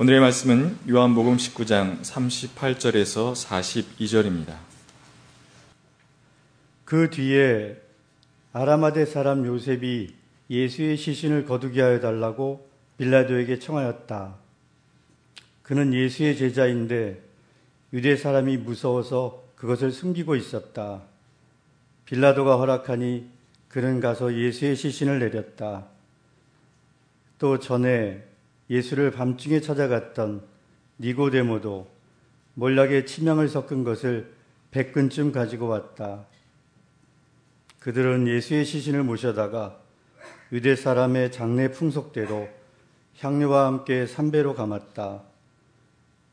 오늘의 말씀은 요한복음 19장 38절에서 42절입니다. 그 뒤에 아라마대 사람 요셉이 예수의 시신을 거두게 하여 달라고 빌라도에게 청하였다. 그는 예수의 제자인데 유대 사람이 무서워서 그것을 숨기고 있었다. 빌라도가 허락하니 그는 가서 예수의 시신을 내렸다. 또 전에 예수를 밤중에 찾아갔던 니고데모도 몰락에 치명을 섞은 것을 백근쯤 가지고 왔다. 그들은 예수의 시신을 모셔다가 유대 사람의 장례 풍속대로 향료와 함께 삼배로 감았다.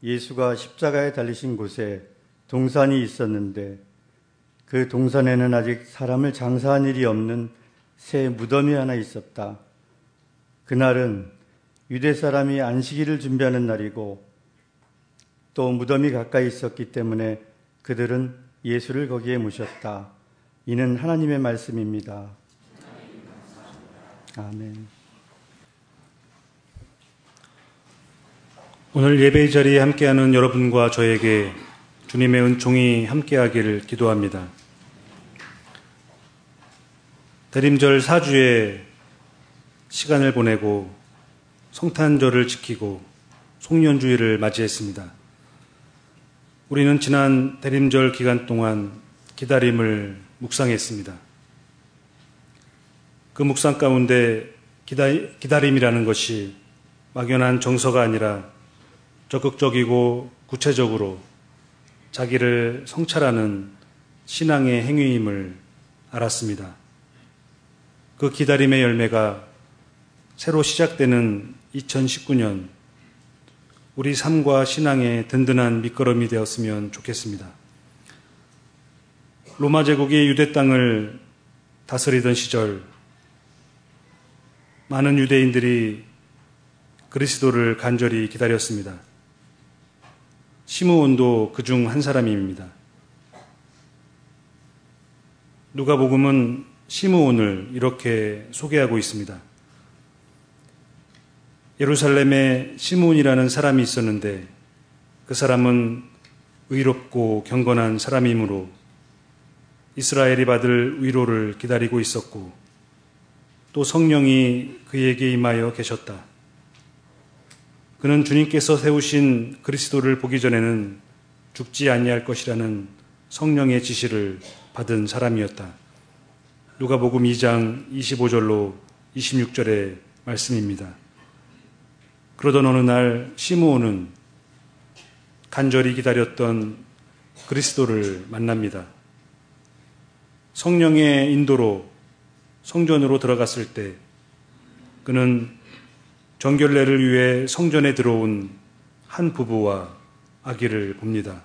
예수가 십자가에 달리신 곳에 동산이 있었는데 그 동산에는 아직 사람을 장사한 일이 없는 새 무덤이 하나 있었다. 그날은 유대 사람이 안식일을 준비하는 날이고 또 무덤이 가까이 있었기 때문에 그들은 예수를 거기에 모셨다. 이는 하나님의 말씀입니다. 아멘. 오늘 예배의 자리에 함께하는 여러분과 저에게 주님의 은총이 함께하기를 기도합니다. 대림절 4주에 시간을 보내고 성탄절을 지키고 송년주의를 맞이했습니다. 우리는 지난 대림절 기간 동안 기다림을 묵상했습니다. 그 묵상 가운데 기다, 기다 림이라는 것이 막연한 정서가 아니라 적극적이고 구체적으로 자기를 성찰하는 신앙의 행위임을 알았습니다. 그 기다림의 열매가 새로 시작되는 2019년 우리 삶과 신앙의 든든한 밑거름이 되었으면 좋겠습니다. 로마 제국이 유대 땅을 다스리던 시절 많은 유대인들이 그리스도를 간절히 기다렸습니다. 시므온도 그 중 한 사람입니다. 누가복음은 시므온을 이렇게 소개하고 있습니다. 예루살렘에 시므온이라는 사람이 있었는데 그 사람은 의롭고 경건한 사람이므로 이스라엘이 받을 위로를 기다리고 있었고 또 성령이 그에게 임하여 계셨다. 그는 주님께서 세우신 그리스도를 보기 전에는 죽지 아니할 것이라는 성령의 지시를 받은 사람이었다. 누가복음 2장 25절로 26절의 말씀입니다. 그러던 어느 날 시므온은 간절히 기다렸던 그리스도를 만납니다. 성령의 인도로 성전으로 들어갔을 때 그는 정결례를 위해 성전에 들어온 한 부부와 아기를 봅니다.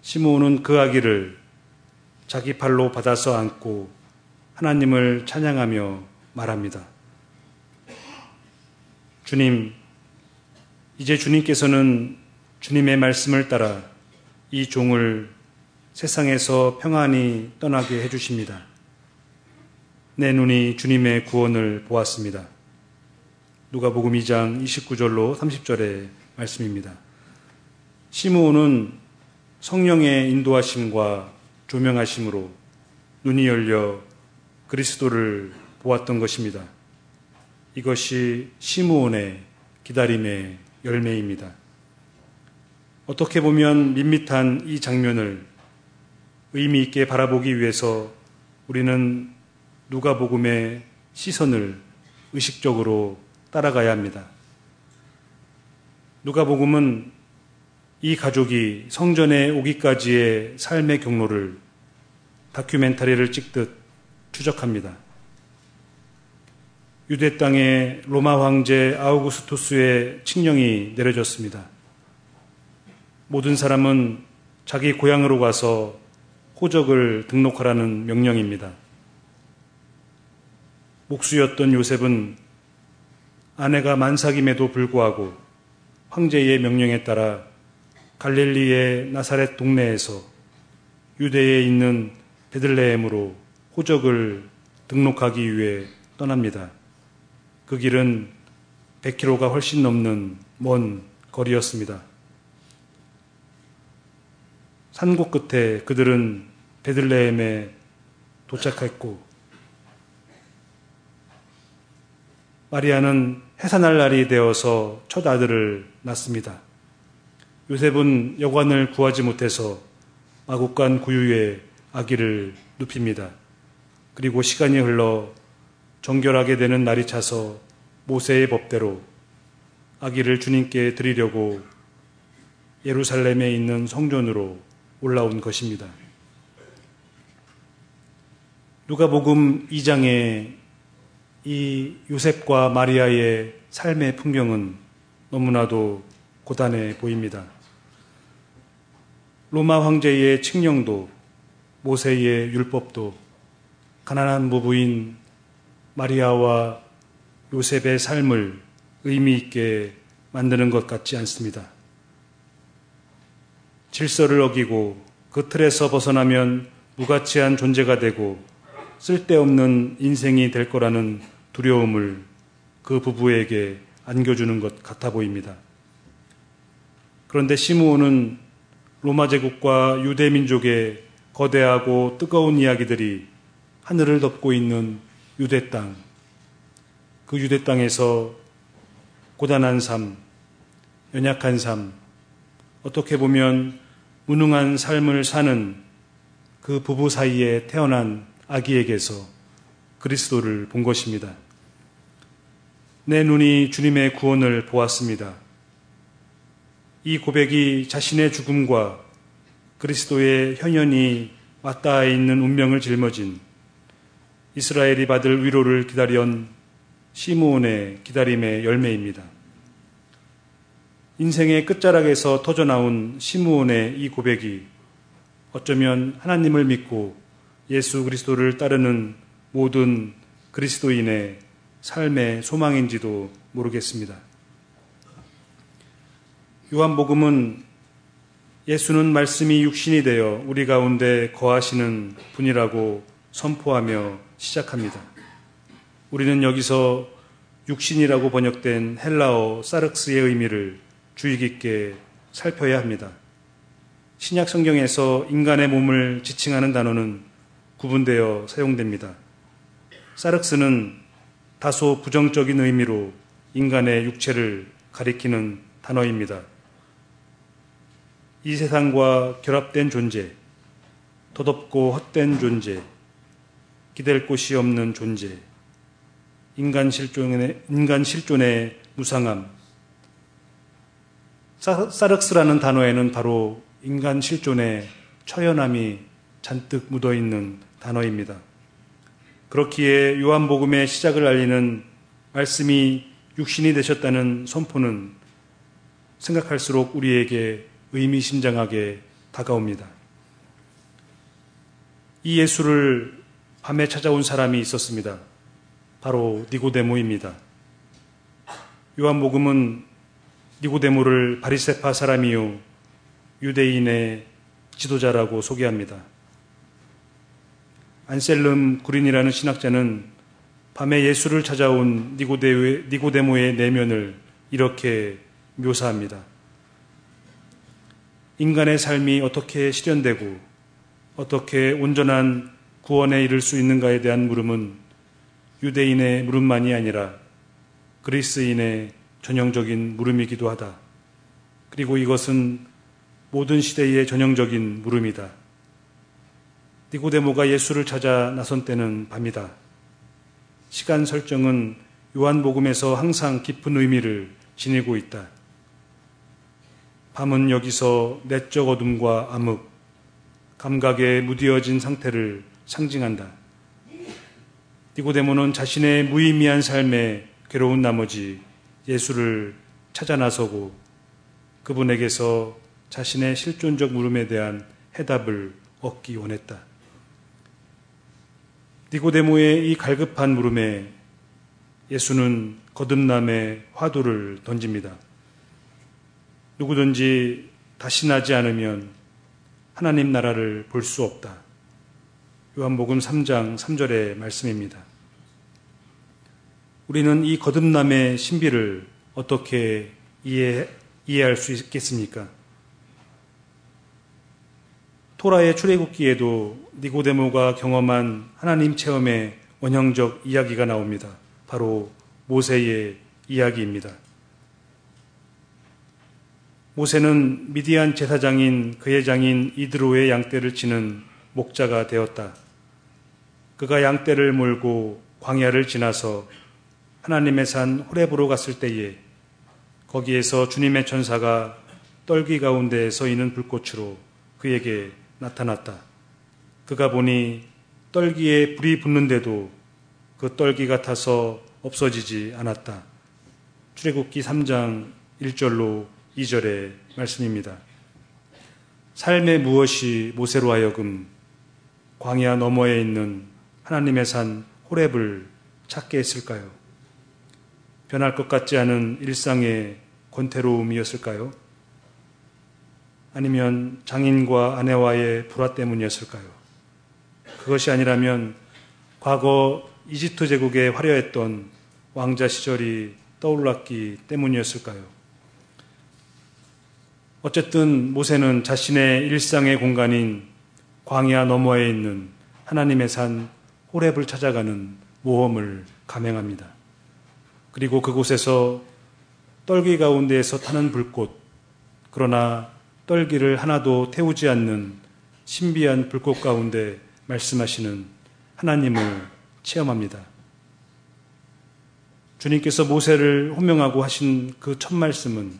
시므온은 그 아기를 자기 팔로 받아서 안고 하나님을 찬양하며 말합니다. 주님, 이제 주님께서는 주님의 말씀을 따라 이 종을 세상에서 평안히 떠나게 해주십니다. 내 눈이 주님의 구원을 보았습니다. 누가복음 2장 29절로 30절의 말씀입니다. 시므온은 성령의 인도하심과 조명하심으로 눈이 열려 그리스도를 보았던 것입니다. 이것이 시므온의 기다림의 열매입니다. 어떻게 보면 밋밋한 이 장면을 의미 있게 바라보기 위해서 우리는 누가복음의 시선을 의식적으로 따라가야 합니다. 누가복음은 이 가족이 성전에 오기까지의 삶의 경로를 다큐멘터리를 찍듯 추적합니다. 유대 땅에 로마 황제 아우구스투스의 칙령이 내려졌습니다. 모든 사람은 자기 고향으로 가서 호적을 등록하라는 명령입니다. 목수였던 요셉은 아내가 만삭임에도 불구하고 황제의 명령에 따라 갈릴리의 나사렛 동네에서 유대에 있는 베들레헴으로 호적을 등록하기 위해 떠납니다. 그 길은 100km가 훨씬 넘는 먼 거리였습니다. 산곡 끝에 그들은 베들레헴에 도착했고 마리아는 해산할 날이 되어서 첫 아들을 낳습니다. 요셉은 여관을 구하지 못해서 마국간 구유에 아기를 눕힙니다. 그리고 시간이 흘러 정결하게 되는 날이 차서 모세의 법대로 아기를 주님께 드리려고 예루살렘에 있는 성전으로 올라온 것입니다. 누가복음 2장에 이 요셉과 마리아의 삶의 풍경은 너무나도 고단해 보입니다. 로마 황제의 칙령도 모세의 율법도 가난한 부부인 마리아와 요셉의 삶을 의미 있게 만드는 것 같지 않습니다. 질서를 어기고 그 틀에서 벗어나면 무가치한 존재가 되고 쓸데없는 인생이 될 거라는 두려움을 그 부부에게 안겨주는 것 같아 보입니다. 그런데 시므온은 로마 제국과 유대 민족의 거대하고 뜨거운 이야기들이 하늘을 덮고 있는 유대 땅, 그 유대 땅에서 고단한 삶, 연약한 삶, 어떻게 보면 무능한 삶을 사는 그 부부 사이에 태어난 아기에게서 그리스도를 본 것입니다. 내 눈이 주님의 구원을 보았습니다. 이 고백이 자신의 죽음과 그리스도의 현현이 맞닿아 있는 운명을 짊어진 이스라엘이 받을 위로를 기다리온 시므온의 기다림의 열매입니다. 인생의 끝자락에서 터져나온 시므온의 이 고백이 어쩌면 하나님을 믿고 예수 그리스도를 따르는 모든 그리스도인의 삶의 소망인지도 모르겠습니다. 요한복음은 예수는 말씀이 육신이 되어 우리 가운데 거하시는 분이라고 선포하며 시작합니다. 우리는 여기서 육신이라고 번역된 헬라어 사르크스의 의미를 주의 깊게 살펴야 합니다. 신약 성경에서 인간의 몸을 지칭하는 단어는 구분되어 사용됩니다. 사르크스는 다소 부정적인 의미로 인간의 육체를 가리키는 단어입니다. 이 세상과 결합된 존재, 더덥고 헛된 존재, 기댈 곳이 없는 존재, 인간 실존의, 인간 실존의 무상함. 사르크스라는 단어에는 바로 인간 실존의 처연함이 잔뜩 묻어 있는 단어입니다. 그렇기에 요한복음의 시작을 알리는 말씀이 육신이 되셨다는 선포는 생각할수록 우리에게 의미심장하게 다가옵니다. 이 예수를 밤에 찾아온 사람이 있었습니다. 바로 니고데모입니다. 요한복음은 니고데모를 바리세파 사람이요 유대인의 지도자라고 소개합니다. 안셀름 구린이라는 신학자는 밤에 예수를 찾아온 니고데모의 내면을 이렇게 묘사합니다. 인간의 삶이 어떻게 실현되고 어떻게 온전한 구원에 이를 수 있는가에 대한 물음은 유대인의 물음만이 아니라 그리스인의 전형적인 물음이기도 하다. 그리고 이것은 모든 시대의 전형적인 물음이다. 니고데모가 예수를 찾아 나선 때는 밤이다. 시간 설정은 요한복음에서 항상 깊은 의미를 지니고 있다. 밤은 여기서 내적 어둠과 암흑, 감각에 무디어진 상태를 상징한다. 니고데모는 자신의 무의미한 삶에 괴로운 나머지 예수를 찾아 나서고 그분에게서 자신의 실존적 물음에 대한 해답을 얻기 원했다. 니고데모의 이 갈급한 물음에 예수는 거듭남의 화두를 던집니다. 누구든지 다시 나지 않으면 하나님 나라를 볼 수 없다. 요한복음 3장 3절의 말씀입니다. 우리는 이 거듭남의 신비를 어떻게 이해, 이해할 수 있겠습니까? 토라의 출애굽기에도 니고데모가 경험한 하나님 체험의 원형적 이야기가 나옵니다. 바로 모세의 이야기입니다. 모세는 미디안 제사장인 그의 장인 이드로의 양떼를 치는 목자가 되었다. 그가 양떼를 몰고 광야를 지나서 하나님의 산 호렙으로 갔을 때에 거기에서 주님의 천사가 떨기 가운데 서 있는 불꽃으로 그에게 나타났다. 그가 보니 떨기에 불이 붙는데도 그 떨기가 타서 없어지지 않았다. 출애굽기 3장 1절로 2절의 말씀입니다. 삶의 무엇이 모세로 하여금 광야 너머에 있는 하나님의 산 호렙을 찾게 했을까요? 변할 것 같지 않은 일상의 권태로움이었을까요? 아니면 장인과 아내와의 불화 때문이었을까요? 그것이 아니라면 과거 이집트 제국에 화려했던 왕자 시절이 떠올랐기 때문이었을까요? 어쨌든 모세는 자신의 일상의 공간인 광야 너머에 있는 하나님의 산 호렙을 찾아가는 모험을 감행합니다. 그리고 그곳에서 떨기 가운데에서 타는 불꽃, 그러나 떨기를 하나도 태우지 않는 신비한 불꽃 가운데 말씀하시는 하나님을 체험합니다. 주님께서 모세를 호명하고 하신 그 첫 말씀은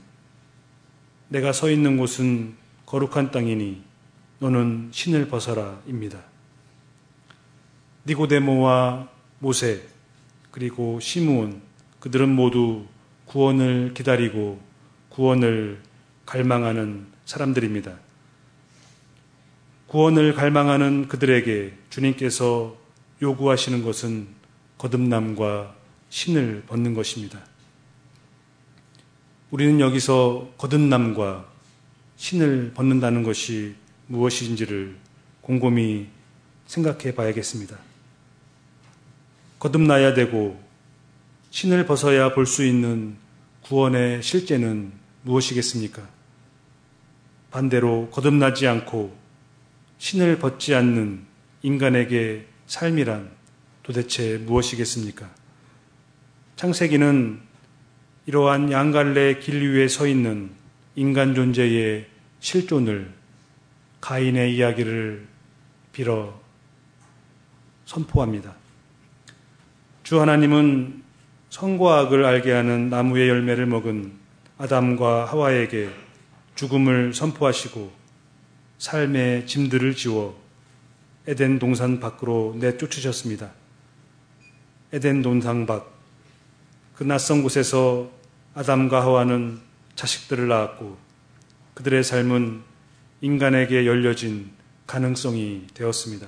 내가 서 있는 곳은 거룩한 땅이니 너는 신을 벗어라입니다. 니고데모와 모세 그리고 시므온 그들은 모두 구원을 기다리고 구원을 갈망하는 사람들입니다. 구원을 갈망하는 그들에게 주님께서 요구하시는 것은 거듭남과 신을 벗는 것입니다. 우리는 여기서 거듭남과 신을 벗는다는 것이 무엇인지를 곰곰이 생각해 봐야겠습니다. 거듭나야 되고 신을 벗어야 볼 수 있는 구원의 실제는 무엇이겠습니까? 반대로 거듭나지 않고 신을 벗지 않는 인간에게 삶이란 도대체 무엇이겠습니까? 창세기는 이러한 양갈래 길 위에 서 있는 인간 존재의 실존을 가인의 이야기를 빌어 선포합니다. 주 하나님은 선과 악을 알게 하는 나무의 열매를 먹은 아담과 하와에게 죽음을 선포하시고 삶의 짐들을 지워 에덴 동산 밖으로 내쫓으셨습니다. 에덴 동산 밖, 그 낯선 곳에서 아담과 하와는 자식들을 낳았고 그들의 삶은 인간에게 열려진 가능성이 되었습니다.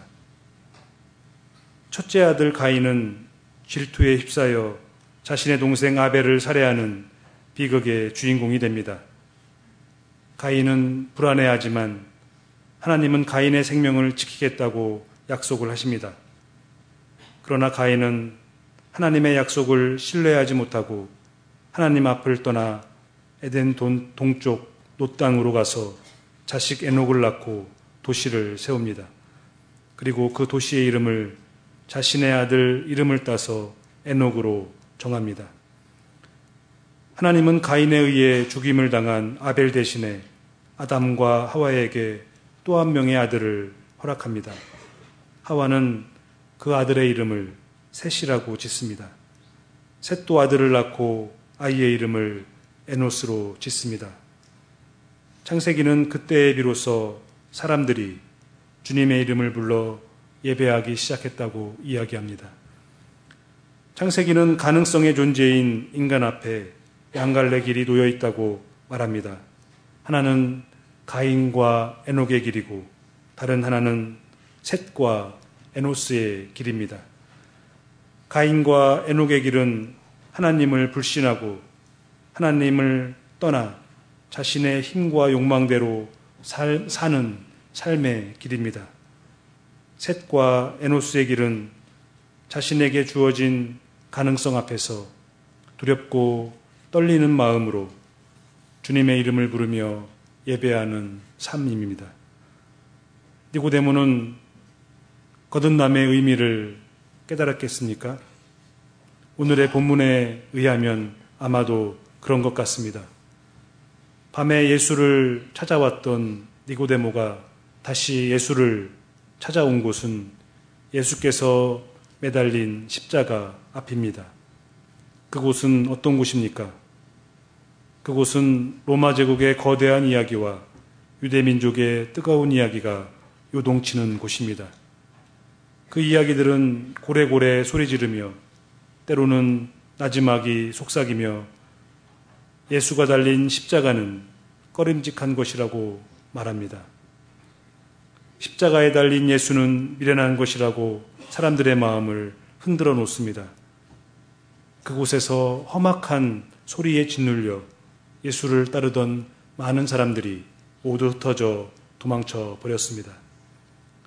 첫째 아들 가인은 질투에 휩싸여 자신의 동생 아벨을 살해하는 비극의 주인공이 됩니다. 가인은 불안해하지만 하나님은 가인의 생명을 지키겠다고 약속을 하십니다. 그러나 가인은 하나님의 약속을 신뢰하지 못하고 하나님 앞을 떠나 에덴 동쪽 노 땅으로 가서 자식 에녹을 낳고 도시를 세웁니다. 그리고 그 도시의 이름을 자신의 아들 이름을 따서 에녹으로 정합니다. 하나님은 가인에 의해 죽임을 당한 아벨 대신에 아담과 하와에게 또 한 명의 아들을 허락합니다. 하와는 그 아들의 이름을 셋이라고 짓습니다. 셋도 아들을 낳고 아이의 이름을 에노스로 짓습니다. 창세기는 그때에 비로소 사람들이 주님의 이름을 불러 예배하기 시작했다고 이야기합니다. 창세기는 가능성의 존재인 인간 앞에 양갈래 길이 놓여 있다고 말합니다. 하나는 가인과 에녹의 길이고 다른 하나는 셋과 에노스의 길입니다. 가인과 에녹의 길은 하나님을 불신하고 하나님을 떠나 자신의 힘과 욕망대로 살, 사는 삶의 길입니다. 셋과 에노스의 길은 자신에게 주어진 가능성 앞에서 두렵고 떨리는 마음으로 주님의 이름을 부르며 예배하는 삶입니다. 니고데모는 거듭남의 의미를 깨달았겠습니까? 오늘의 본문에 의하면 아마도 그런 것 같습니다. 밤에 예수를 찾아왔던 니고데모가 다시 예수를 찾아온 곳은 예수께서 매달린 십자가 앞입니다. 그곳은 어떤 곳입니까? 그곳은 로마 제국의 거대한 이야기와 유대 민족의 뜨거운 이야기가 요동치는 곳입니다. 그 이야기들은 고래고래 소리 지르며 때로는 나지막이 속삭이며 예수가 달린 십자가는 꺼림직한 것이라고 말합니다. 십자가에 달린 예수는 미련한 것이라고 사람들의 마음을 흔들어 놓습니다. 그곳에서 험악한 소리에 짓눌려 예수를 따르던 많은 사람들이 모두 흩어져 도망쳐 버렸습니다.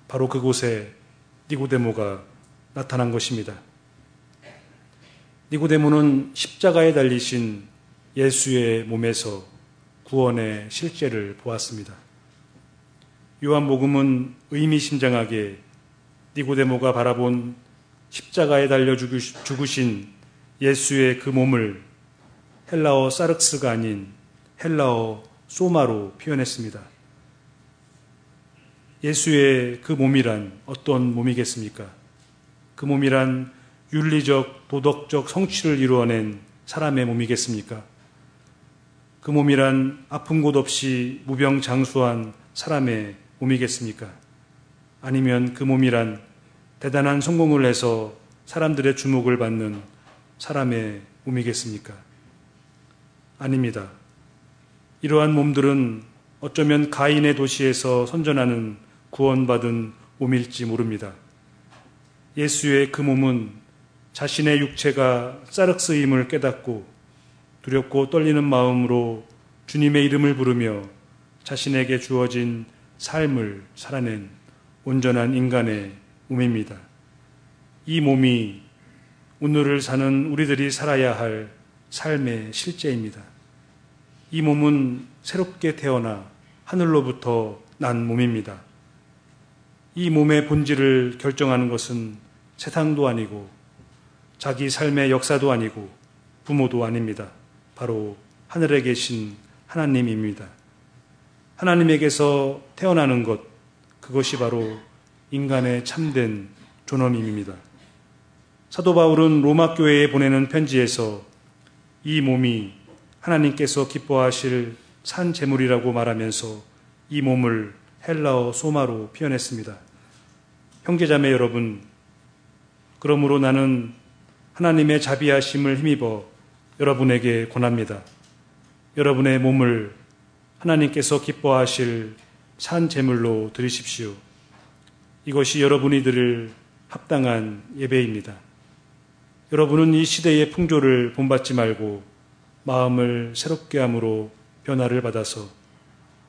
바로 그곳에 니고데모가 나타난 것입니다. 니고데모는 십자가에 달리신 예수의 몸에서 구원의 실제를 보았습니다. 요한복음은 의미심장하게 니고데모가 바라본 십자가에 달려 죽으신 예수의 그 몸을 헬라어 사르스가 아닌 헬라어 소마로 표현했습니다. 예수의 그 몸이란 어떤 몸이겠습니까? 그 몸이란 윤리적, 도덕적 성취를 이루어낸 사람의 몸이겠습니까? 그 몸이란 아픈 곳 없이 무병장수한 사람의 몸이겠습니까? 아니면 그 몸이란 대단한 성공을 해서 사람들의 주목을 받는 사람의 몸이겠습니까? 아닙니다. 이러한 몸들은 어쩌면 가인의 도시에서 선전하는 구원받은 몸일지 모릅니다. 예수의 그 몸은 자신의 육체가 싸륵스임을 깨닫고 두렵고 떨리는 마음으로 주님의 이름을 부르며 자신에게 주어진 삶을 살아낸 온전한 인간의 몸입니다. 이 몸이 오늘을 사는 우리들이 살아야 할 삶의 실제입니다. 이 몸은 새롭게 태어나 하늘로부터 난 몸입니다. 이 몸의 본질을 결정하는 것은 세상도 아니고 자기 삶의 역사도 아니고 부모도 아닙니다. 바로 하늘에 계신 하나님입니다. 하나님에게서 태어나는 것, 그것이 바로 인간의 참된 존엄임입니다. 사도 바울은 로마 교회에 보내는 편지에서 이 몸이 하나님께서 기뻐하실 산 제물이라고 말하면서 이 몸을 헬라어 소마로 표현했습니다. 형제자매 여러분, 그러므로 나는 하나님의 자비하심을 힘입어 여러분에게 권합니다. 여러분의 몸을 하나님께서 기뻐하실 산 제물로 드리십시오. 이것이 여러분이 들을 합당한 예배입니다. 여러분은 이 시대의 풍조를 본받지 말고 마음을 새롭게 함으로 변화를 받아서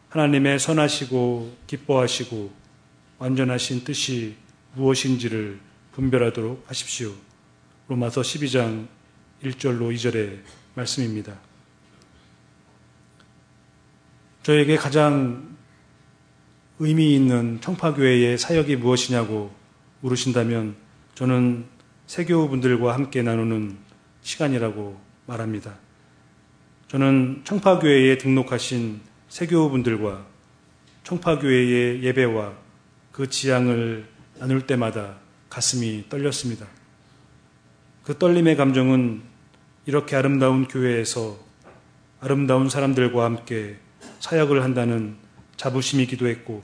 하나님의 선하시고 기뻐하시고 완전하신 뜻이 무엇인지를 분별하도록 하십시오. 로마서 12장 1절로 2절의 말씀입니다. 저에게 가장 의미 있는 청파교회의 사역이 무엇이냐고 물으신다면 저는 세교분들과 함께 나누는 시간이라고 말합니다. 저는 청파교회에 등록하신 세교분들과 청파교회의 예배와 그 지향을 나눌 때마다 가슴이 떨렸습니다. 그 떨림의 감정은 이렇게 아름다운 교회에서 아름다운 사람들과 함께 사역을 한다는 자부심이기도 했고,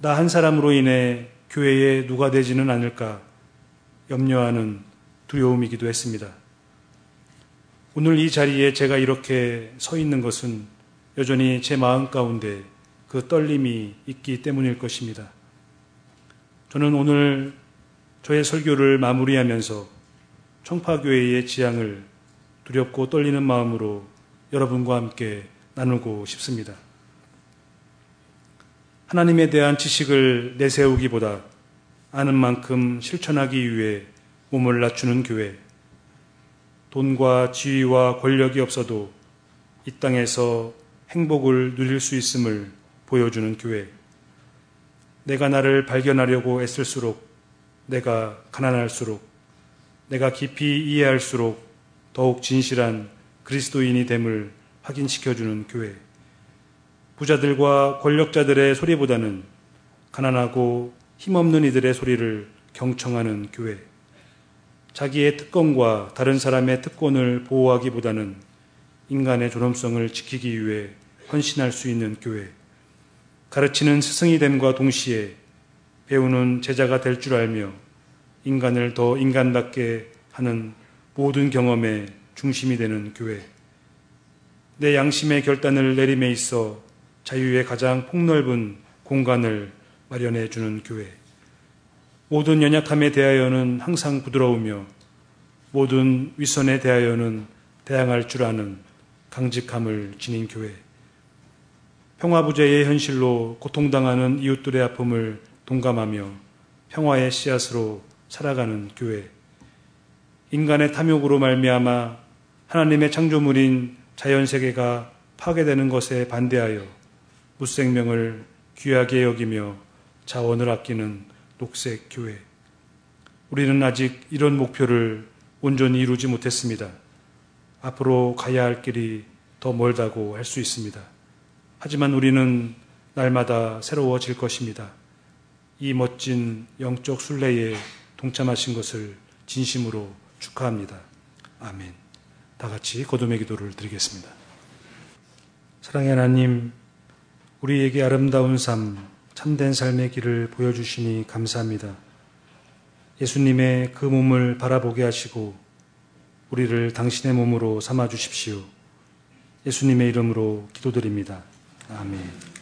나 한 사람으로 인해 교회에 누가 되지는 않을까 염려하는 두려움이기도 했습니다. 오늘 이 자리에 제가 이렇게 서 있는 것은 여전히 제 마음 가운데 그 떨림이 있기 때문일 것입니다. 저는 오늘 저의 설교를 마무리하면서 청파교회의 지향을 두렵고 떨리는 마음으로 여러분과 함께 나누고 싶습니다. 하나님에 대한 지식을 내세우기보다 아는 만큼 실천하기 위해 몸을 낮추는 교회. 돈과 지위와 권력이 없어도 이 땅에서 행복을 누릴 수 있음을 보여주는 교회. 내가 나를 발견하려고 애쓸수록 내가 가난할수록 내가 깊이 이해할수록 더욱 진실한 그리스도인이 됨을 확인시켜주는 교회. 부자들과 권력자들의 소리보다는 가난하고 힘없는 이들의 소리를 경청하는 교회. 자기의 특권과 다른 사람의 특권을 보호하기보다는 인간의 존엄성을 지키기 위해 헌신할 수 있는 교회. 가르치는 스승이 됨과 동시에 배우는 제자가 될 줄 알며 인간을 더 인간답게 하는 모든 경험의 중심이 되는 교회. 내 양심의 결단을 내림에 있어 자유의 가장 폭넓은 공간을 마련해 주는 교회. 모든 연약함에 대하여는 항상 부드러우며 모든 위선에 대하여는 대항할 줄 아는 강직함을 지닌 교회. 평화부재의 현실로 고통당하는 이웃들의 아픔을 동감하며 평화의 씨앗으로 살아가는 교회. 인간의 탐욕으로 말미암아 하나님의 창조물인 자연 세계가 파괴되는 것에 반대하여 무생명을 귀하게 여기며 자원을 아끼는 녹색 교회. 우리는 아직 이런 목표를 온전히 이루지 못했습니다. 앞으로 가야 할 길이 더 멀다고 할 수 있습니다. 하지만 우리는 날마다 새로워질 것입니다. 이 멋진 영적 순례에 동참하신 것을 진심으로 축하합니다. 아멘. 다 같이 거듭의 기도를 드리겠습니다. 사랑의 하나님, 우리에게 아름다운 삶, 참된 삶의 길을 보여주시니 감사합니다. 예수님의 그 몸을 바라보게 하시고 우리를 당신의 몸으로 삼아 주십시오. 예수님의 이름으로 기도드립니다. 아멘.